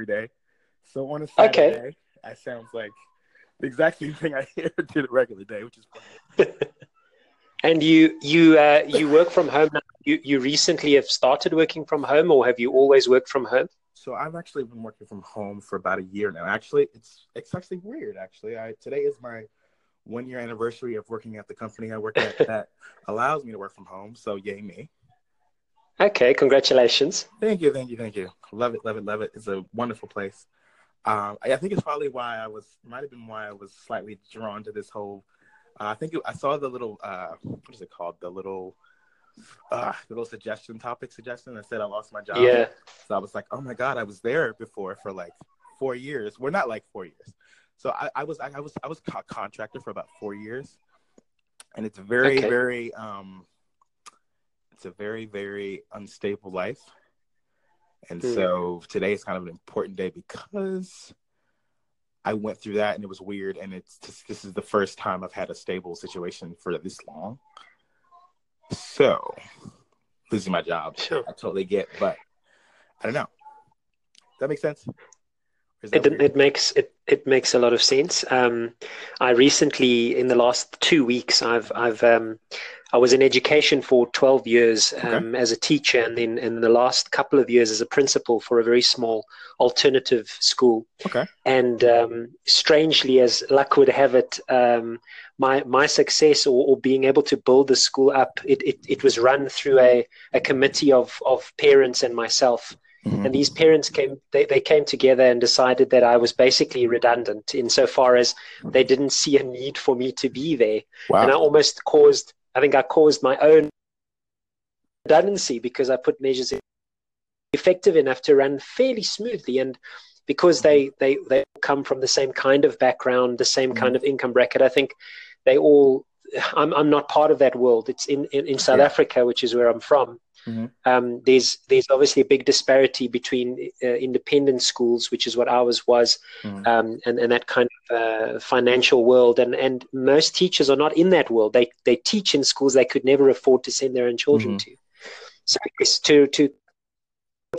every day. So on a Saturday, okay. that sounds like the exact same thing I hear to the regular day, which is funny. and you you uh, you work from home now. You you recently have started working from home, or have you always worked from home? So I've actually been working from home for about a year now. Actually, it's it's actually weird. Actually, I today is my one year anniversary of working at the company I work at that allows me to work from home. So yay me. Okay, congratulations. Thank you, thank you, thank you. Love it, love it, love it. It's a wonderful place. Um, I, I think it's probably why I was might have been why I was slightly drawn to this whole. Uh, I think it, I saw the little uh, what is it called? The little uh, the little suggestion topic suggestion that said I lost my job. Yeah. So I was like, oh my god, I was there before for like four years. We're not like four years. So I, I was I, I was I was a contractor for about four years, and it's very okay. very um, it's a very very unstable life, and mm. so today is kind of an important day because I went through that and it was weird, and it's just, this is the first time I've had a stable situation for this long. So losing my job, sure. I totally get, but I don't know. Does that make sense? It, it makes it it makes a lot of sense. Um, I recently, in the last two weeks, I've I've um, I was in education for twelve years um, okay. as a teacher, and then in the last couple of years as a principal for a very small alternative school. Okay. And um, strangely, as luck would have it, um, my my success or, or, being able to build the school up, it, it, it was run through a, a committee of of parents and myself. Mm-hmm. And these parents came, they, they came together and decided that I was basically redundant insofar as they didn't see a need for me to be there. Wow. And I almost caused, I think I caused my own redundancy because I put measures in effective enough to run fairly smoothly. And because they, they, they come from the same kind of background, the same mm-hmm. kind of income bracket, I think they all, I'm, I'm not part of that world. It's in, in, in South yeah. Africa, which is where I'm from. Mm-hmm. Um, there's there's obviously a big disparity between uh, independent schools, which is what ours was, mm-hmm. um, and and that kind of uh, financial world. And and most teachers are not in that world. They they teach in schools they could never afford to send their own children mm-hmm. to. So to to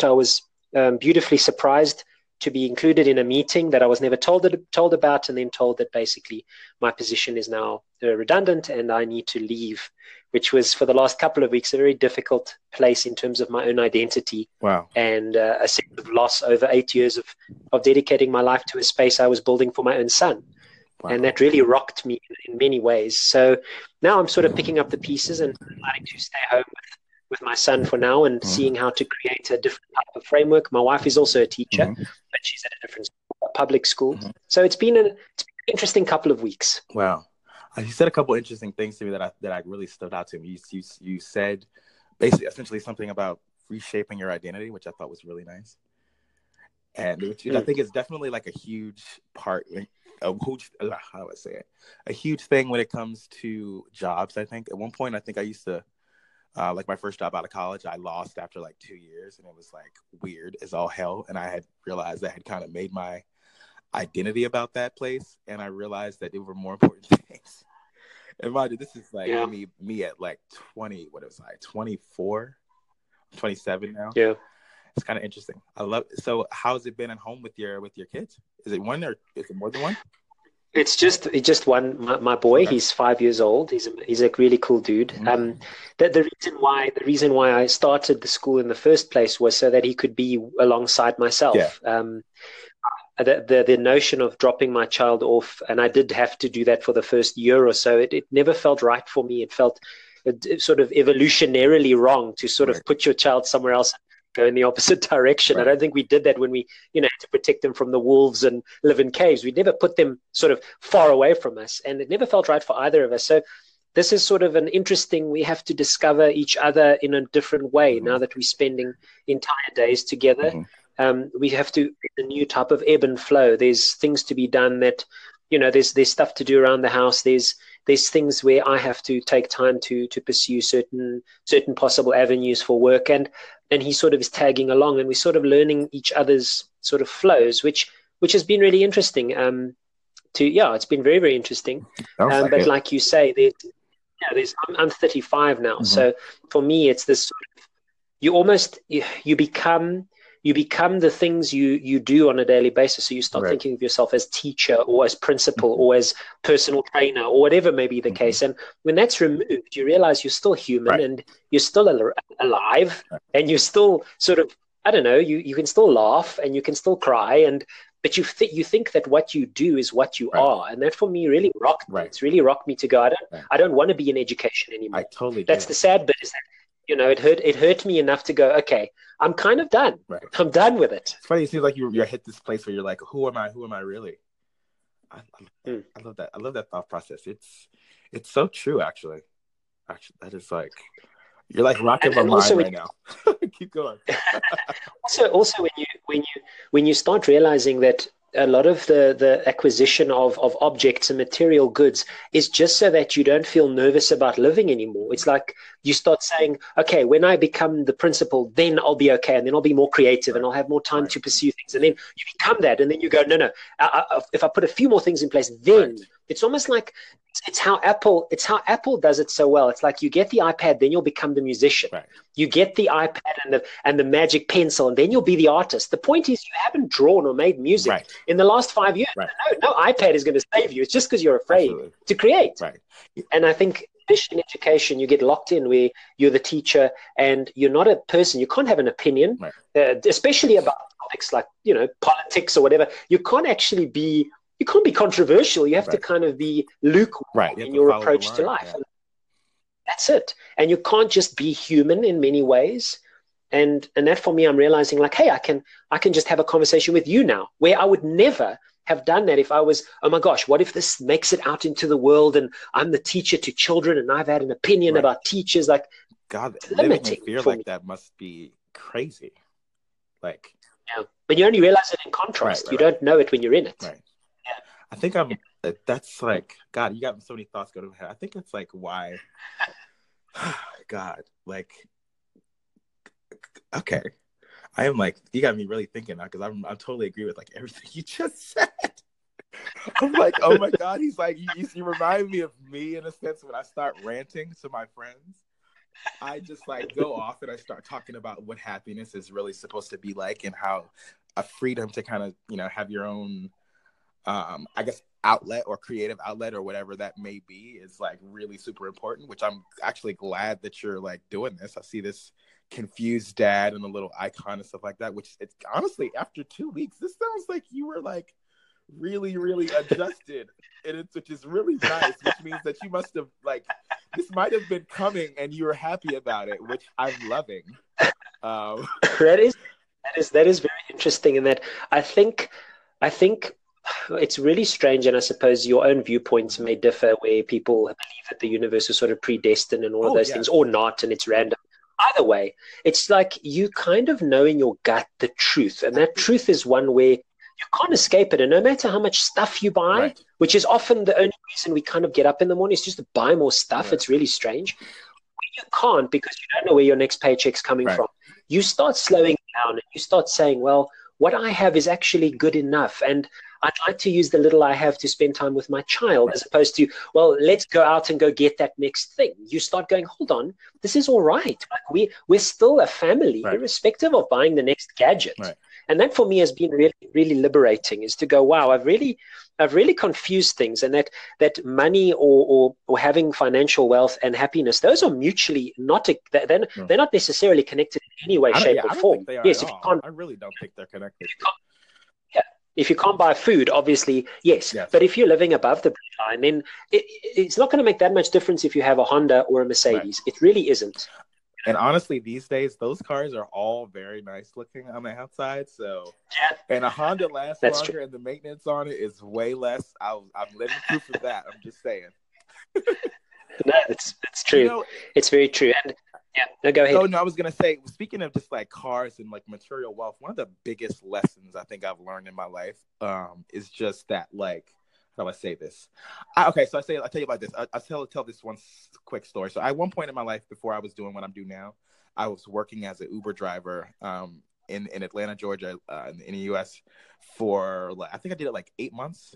I was um, beautifully surprised to be included in a meeting that I was never told told about, and then told that basically my position is now uh, redundant and I need to leave which was for the last couple of weeks a very difficult place in terms of my own identity. Wow. And uh, a sense of loss over eight years of, of dedicating my life to a space I was building for my own son. Wow. And that really rocked me in, in, many ways. So now I'm sort of picking up the pieces and deciding to stay home with, with my son for now and mm-hmm. seeing how to create a different type of framework. My wife is also a teacher, mm-hmm. but she's at a different school, a public school. Mm-hmm. So it's been, an, it's been an interesting couple of weeks. Wow. Uh, you said a couple interesting things to me that I that I really stood out to me. You you, you said basically essentially something about reshaping your identity, which I thought was really nice, and which I think is definitely like a huge part, a huge how do I say it, a huge thing when it comes to jobs. I think at one point I think I used to. Uh, like my first job out of college, I lost after like two years, and it was like weird as all hell. And I had realized I had kind of made my identity about that place, and I realized that there were more important things. And mind you, this is like yeah. me me at like 20, what was I? 24, 27 now. Yeah. It's kind of interesting. I love so how's it been at home with your with your kids? Is it one or is it more than one? It's just it's just one. My, my boy, okay. he's five years old. He's a, he's a really cool dude. Mm-hmm. Um, the, the reason why the reason why I started the school in the first place was so that he could be alongside myself. Yeah. Um, the, the, the notion of dropping my child off, and I did have to do that for the first year or so. It, it never felt right for me. It felt sort of evolutionarily wrong to sort right. of put your child somewhere else go in the opposite direction. Right. I don't think we did that when we, you know, to protect them from the wolves and live in caves. We never put them sort of far away from us, and it never felt right for either of us. So this is sort of an interesting. We have to discover each other in a different way mm-hmm. now that we're spending entire days together. Mm-hmm um, we have to a new type of ebb and flow. There's things to be done that, you know, there's there's stuff to do around the house. There's there's things where I have to take time to to pursue certain certain possible avenues for work, and and he sort of is tagging along, and we're sort of learning each other's sort of flows, which which has been really interesting. Um, to yeah, it's been very very interesting. Um, like but it. like you say, there's yeah, there's I'm, I'm 35 now, mm-hmm. so for me, it's this sort of you almost you, you become you become the things you you do on a daily basis. So you start Right. thinking of yourself as teacher or as principal Mhm. or as personal trainer or whatever may be the Mhm. case. And when that's removed, you realize you're still human Right. and you're still al- alive Right. and you're still sort of I don't know. You you can still laugh and you can still cry and but you think you think that what you do is what you Right. are, and that for me really rocked. me. Right. It's really rocked me to go. I don't Right. I don't want to be in education anymore. I totally That's do. the sad bit is that you know it hurt it hurt me enough to go. Okay, I'm kind of done. Right. I'm done with it. It's funny. It seems like you you hit this place where you're like, who am I? Who am I really? I, I, Mm. I love that. I love that thought process. It's it's so true. Actually, actually, that is like you're like rocking my mind right now. Keep going. also also when you when you when you start realizing that a lot of the the acquisition of of objects and material goods is just so that you don't feel nervous about living anymore it's like you start saying okay when i become the principal then i'll be okay and then i'll be more creative and i'll have more time Right. to pursue things and then you become that and then you go no no I, I, if i put a few more things in place then Right. it's almost like it's, how apple it's how apple does it so well it's like you get the ipad then you'll become the musician Right. you get the ipad and the and the magic pencil and then you'll be the artist the point is you haven't drawn or made music Right. in the last five years Right. no, no ipad is going to save you it's just because you're afraid Absolutely. to create Right. and i think especially in education you get locked in where you're the teacher and you're not a person you can't have an opinion uh, especially about topics like you know politics or whatever you can't actually be you can't be controversial you have to kind of be lukewarm Right. You in your approach to life yeah. That's it and you can't just be human in many ways and and that for me i'm realizing like hey i can i can just have a conversation with you now where i would never have done that if i was oh my gosh what if this makes it out into the world and i'm the teacher to children and i've had an opinion Right. about teachers like God, living in fear like me. that must be crazy. Like, but you only realize it in contrast Right, you right, don't know it when you're in it right. I think I'm. That's like God. You got so many thoughts going to my head. I think it's like why. God, like. Okay, I am like you got me really thinking now because I'm I totally agree with like everything you just said. I'm like, oh my God, he's like you, you, you remind me of me in a sense when I start ranting to my friends. I just like go off and I start talking about what happiness is really supposed to be like and how a freedom to kind of you know have your own um I guess outlet or creative outlet or whatever that may be is like really super important which I'm actually glad that you're like doing this. I see this confused dad and a little icon and stuff like that which it's honestly after 2 weeks this sounds like you were like really really adjusted and it's which is really nice which means that you must have like this might have been coming and you were happy about it which i'm loving um that is that is that is very interesting in that I think I think it's really strange and I suppose your own viewpoints may differ where people believe that the universe is sort of predestined and all of Oh, those yes. things or not and it's random. Either way, it's like you kind of know in your gut the truth. And that truth is one where you can't escape it. And no matter how much stuff you buy, right which is often the only reason we kind of get up in the morning is just to buy more stuff. Right. It's really strange. You can't because you don't know where your next paycheck's coming Right. from, you start slowing down and you start saying, well, what I have is actually good enough. And I'd like to use the little I have to spend time with my child as opposed to, well, let's go out and go get that next thing. You start going, hold on, this is all right. Like we, we're still a family, Right. irrespective of buying the next gadget. Right. And that for me has been really, really liberating is to go, wow, I've really, I've really confused things and that that money or, or or having financial wealth and happiness those are mutually not they're, they're, No. Hmm. they're not necessarily connected in any way shape yeah, or form think they are yes if you can't i really don't think they're connected if you can't buy food obviously yes, Yes. but if you're living above the line then it, it's not going to make that much difference if you have a honda or a mercedes. It really isn't. And honestly these days those cars are all very nice looking on the outside so Yeah. and a honda lasts That's longer and the maintenance on it is way less. I, i'm living proof of that. I'm just saying. No it's it's true. you know, it's very true. And yeah no go ahead Oh no, I was gonna say, speaking of just like cars and like material wealth, one of the biggest lessons I think I've learned in my life um, is just that like how do I say this? I, okay, so I say I tell you about this. I, I tell tell this one quick story. So at one point in my life, before I was doing what I'm doing now, I was working as an Uber driver, um, in, in Atlanta, Georgia, uh, in, in the U.S. for like I think I did it like eight months,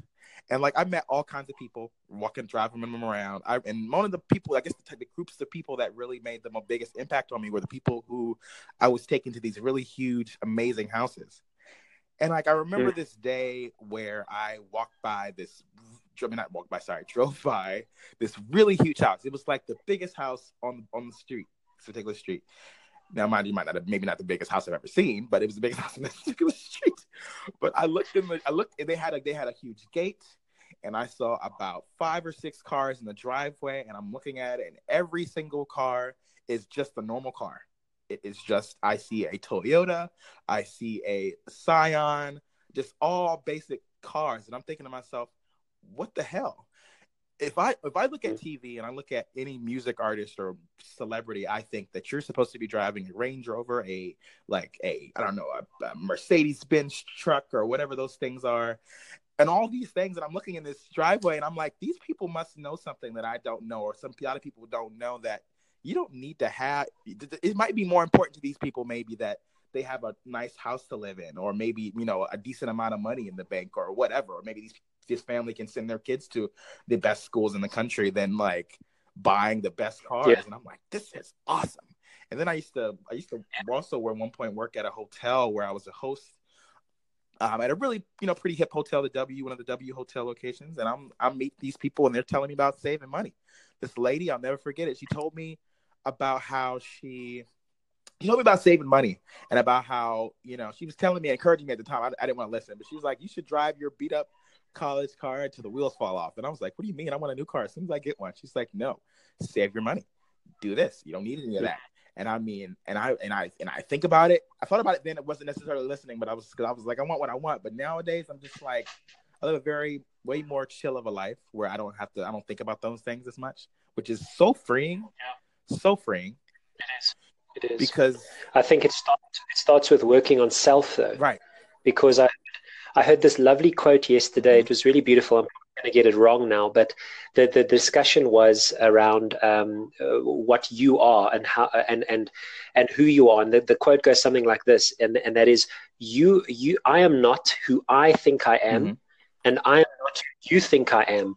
and like I met all kinds of people walking, driving them around. I and one of the people, I guess the, type the groups of people that really made the biggest impact on me were the people who I was taking to these really huge, amazing houses. And like I remember mm. this day where I walked by this I mean not walked by, sorry, drove by this really huge house. It was like the biggest house on on the street, this particular street. Now, mind you, might not have maybe not the biggest house I've ever seen, but it was the biggest house in this particular street. But I looked in the, I looked, and they had a they had a huge gate, and I saw about five or six cars in the driveway, and I'm looking at it, and every single car is just a normal car. It is just I see a Toyota, I see a Scion, just all basic cars, and I'm thinking to myself, what the hell? If I if I look at TV and I look at any music artist or celebrity, I think that you're supposed to be driving a Range Rover, a like a I don't know a, a Mercedes Benz truck or whatever those things are, and all these things. And I'm looking in this driveway and I'm like, these people must know something that I don't know, or some a lot of people don't know that you don't need to have. It might be more important to these people maybe that they have a nice house to live in, or maybe you know a decent amount of money in the bank, or whatever, or maybe these this family can send their kids to the best schools in the country than like buying the best cars. Yeah. And I'm like, this is awesome. And then I used to I used to also at one point work at a hotel where I was a host um, at a really you know pretty hip hotel, the W, one of the W hotel locations. And I'm I meet these people and they're telling me about saving money. This lady, I'll never forget it. She told me about how she she told me about saving money and about how you know she was telling me encouraging me at the time I, I, didn't want to listen but she was like you should drive your beat up college car until the wheels fall off. And I was like, what do you mean? I want a new car as soon as I get one. She's like, no, save your money. Do this. You don't need any of that. And I mean, and I and I and I think about it. I thought about it then. It wasn't necessarily listening, but I was because I was like, I want what I want. But nowadays, I'm just like, I live a very way more chill of a life where I don't have to. I don't think about those things as much, which is so freeing. Yeah. So freeing. It is. It is because I think it starts. It starts with working on self, though. Right. Because I I heard this lovely quote yesterday. It was really beautiful. I'm going to get it wrong now, but the, the discussion was around um, uh, what you are and how and and and who you are. And the, the quote goes something like this, and and that is, you you I am not who I think I am, mm-hmm. and I am not who you think I am.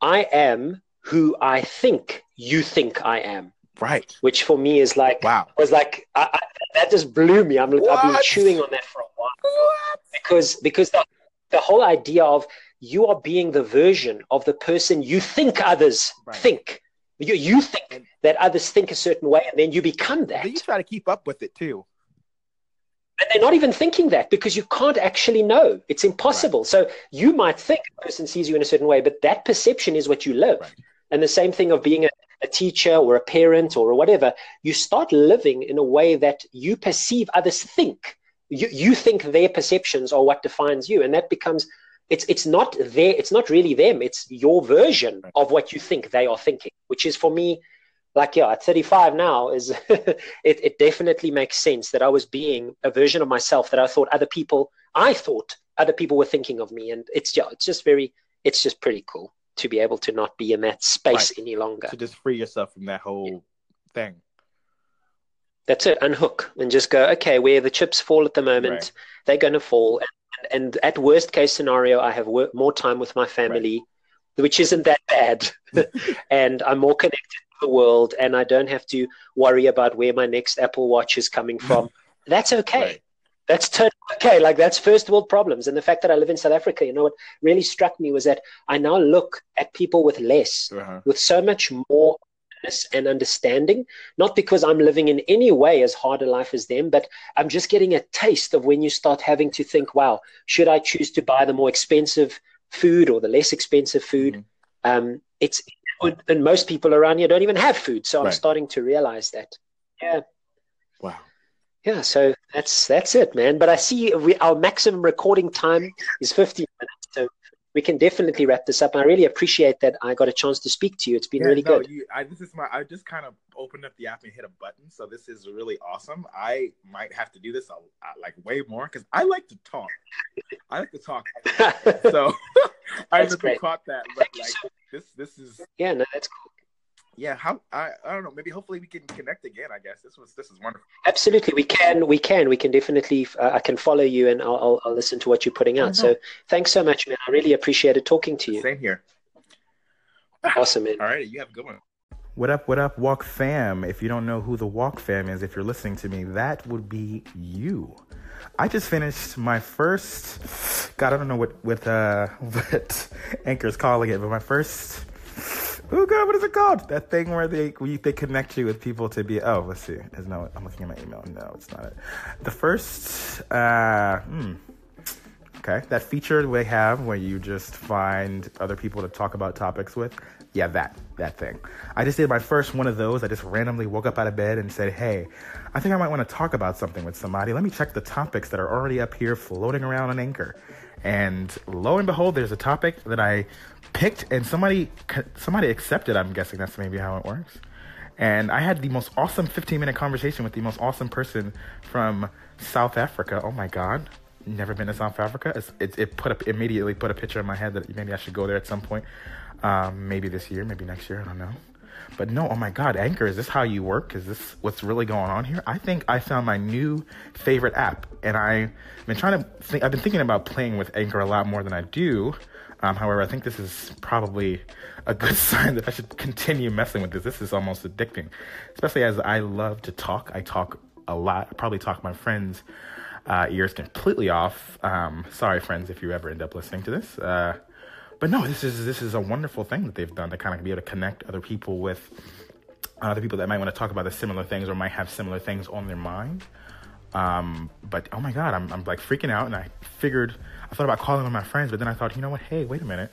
I am who I think you think I am. Right. Which for me is like wow. Was like I, I, that just blew me. I'm what? I've been chewing on that for a while what? because because the, the whole idea of you are being the version of the person you think others right. think. You, you think that others think a certain way, and then you become that. you try to keep up with it too. And they're not even thinking that because you can't actually know. It's impossible. Right. So you might think a person sees you in a certain way, but that perception is what you live. Right. And the same thing of being a, a teacher or a parent or whatever, you start living in a way that you perceive others think. You, you think their perceptions are what defines you. And that becomes it's it's not their it's not really them, it's your version of what you think they are thinking, which is for me like yeah at 35 now is it, it definitely makes sense that i was being a version of myself that i thought other people i thought other people were thinking of me and it's yeah it's just very it's just pretty cool to be able to not be in that space right. any longer. To just free yourself from that whole yeah. thing. That's it. Unhook and just go. Okay, where the chips fall at the moment, right. they're going to fall. And, and, at worst case scenario, I have work, more time with my family, right. which isn't that bad, and I'm more connected to the world, and I don't have to worry about where my next Apple Watch is coming from. That's okay. That's totally okay. Like that's first world problems. And the fact that I live in South Africa, you know, what really struck me was that I now look at people with less, uh-huh. with so much more and understanding, not because I'm living in any way as hard a life as them, but I'm just getting a taste of when you start having to think, wow, should I choose to buy the more expensive food or the less expensive food? Mm-hmm. Um, it's and most people around here don't even have food, so I'm starting to realize that. Yeah. Wow yeah, so that's that's it, man. But I see we, our maximum recording time is 15 minutes, so we can definitely wrap this up. I really appreciate that I got a chance to speak to you. It's been yeah, really no, good. You, I, this is my. I just kind of opened up the app and hit a button, so this is really awesome. I might have to do this a, like way more because I like to talk. I like to talk. so I just caught that. But like, this this is yeah, no, that's cool. Yeah, how I, I don't know. Maybe hopefully we can connect again. I guess this was this is wonderful. Absolutely, we can. We can. We can definitely. Uh, I can follow you, and I'll, I'll, I'll listen to what you're putting out. So thanks so much, man. I really appreciated talking to you. Same here. Awesome, man. All right, you have a good one. What up, what up, Walk fam? If you don't know who the Walk fam is, if you're listening to me, that would be you. I just finished my first, God, I don't know what, what, uh, what Anchor's calling it, but my first, oh God, what is it called? That thing where they, they connect you with people to be, oh, let's see. Is no, I'm looking at my email. No, it's not it. The first, uh, hmm. Okay, that feature they have where you just find other people to talk about topics with. Yeah, that that thing. I just did my first one of those. I just randomly woke up out of bed and said, "Hey, I think I might want to talk about something with somebody. Let me check the topics that are already up here floating around on Anchor." And lo and behold, there's a topic that I picked, and somebody somebody accepted. I'm guessing that's maybe how it works. And I had the most awesome 15 minute conversation with the most awesome person from South Africa. Oh my God never been to South Africa. It, it put up immediately put a picture in my head that maybe I should go there at some point. Um, maybe this year, maybe next year. I don't know. But no, oh my God, Anchor, is this how you work? Is this what's really going on here? I think I found my new favorite app, and I've been trying to think. I've been thinking about playing with Anchor a lot more than I do. Um, however, I think this is probably a good sign that I should continue messing with this. This is almost addicting, especially as I love to talk. I talk a lot. I probably talk my friends' uh, ears completely off. Um, sorry, friends, if you ever end up listening to this. Uh, but no, this is this is a wonderful thing that they've done to kind of be able to connect other people with other people that might want to talk about the similar things or might have similar things on their mind. Um, but oh my god, I'm I'm like freaking out, and I figured I thought about calling one of my friends, but then I thought, you know what? Hey, wait a minute,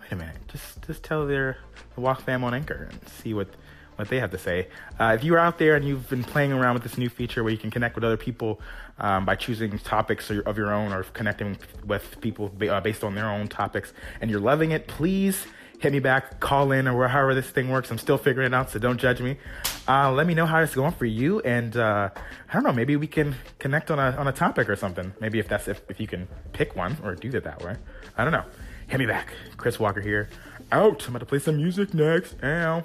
wait a minute, just just tell their the Walk fam on Anchor and see what what they have to say. Uh, if you're out there and you've been playing around with this new feature where you can connect with other people um, by choosing topics of your own or connecting with people uh, based on their own topics, and you're loving it, please hit me back, call in, or however this thing works. I'm still figuring it out, so don't judge me. Uh, let me know how it's going for you, and uh, I don't know, maybe we can connect on a on a topic or something. Maybe if that's if, if you can pick one or do it that way. I don't know. Hit me back. Chris Walker here. Out. I'm about to play some music next. Ow.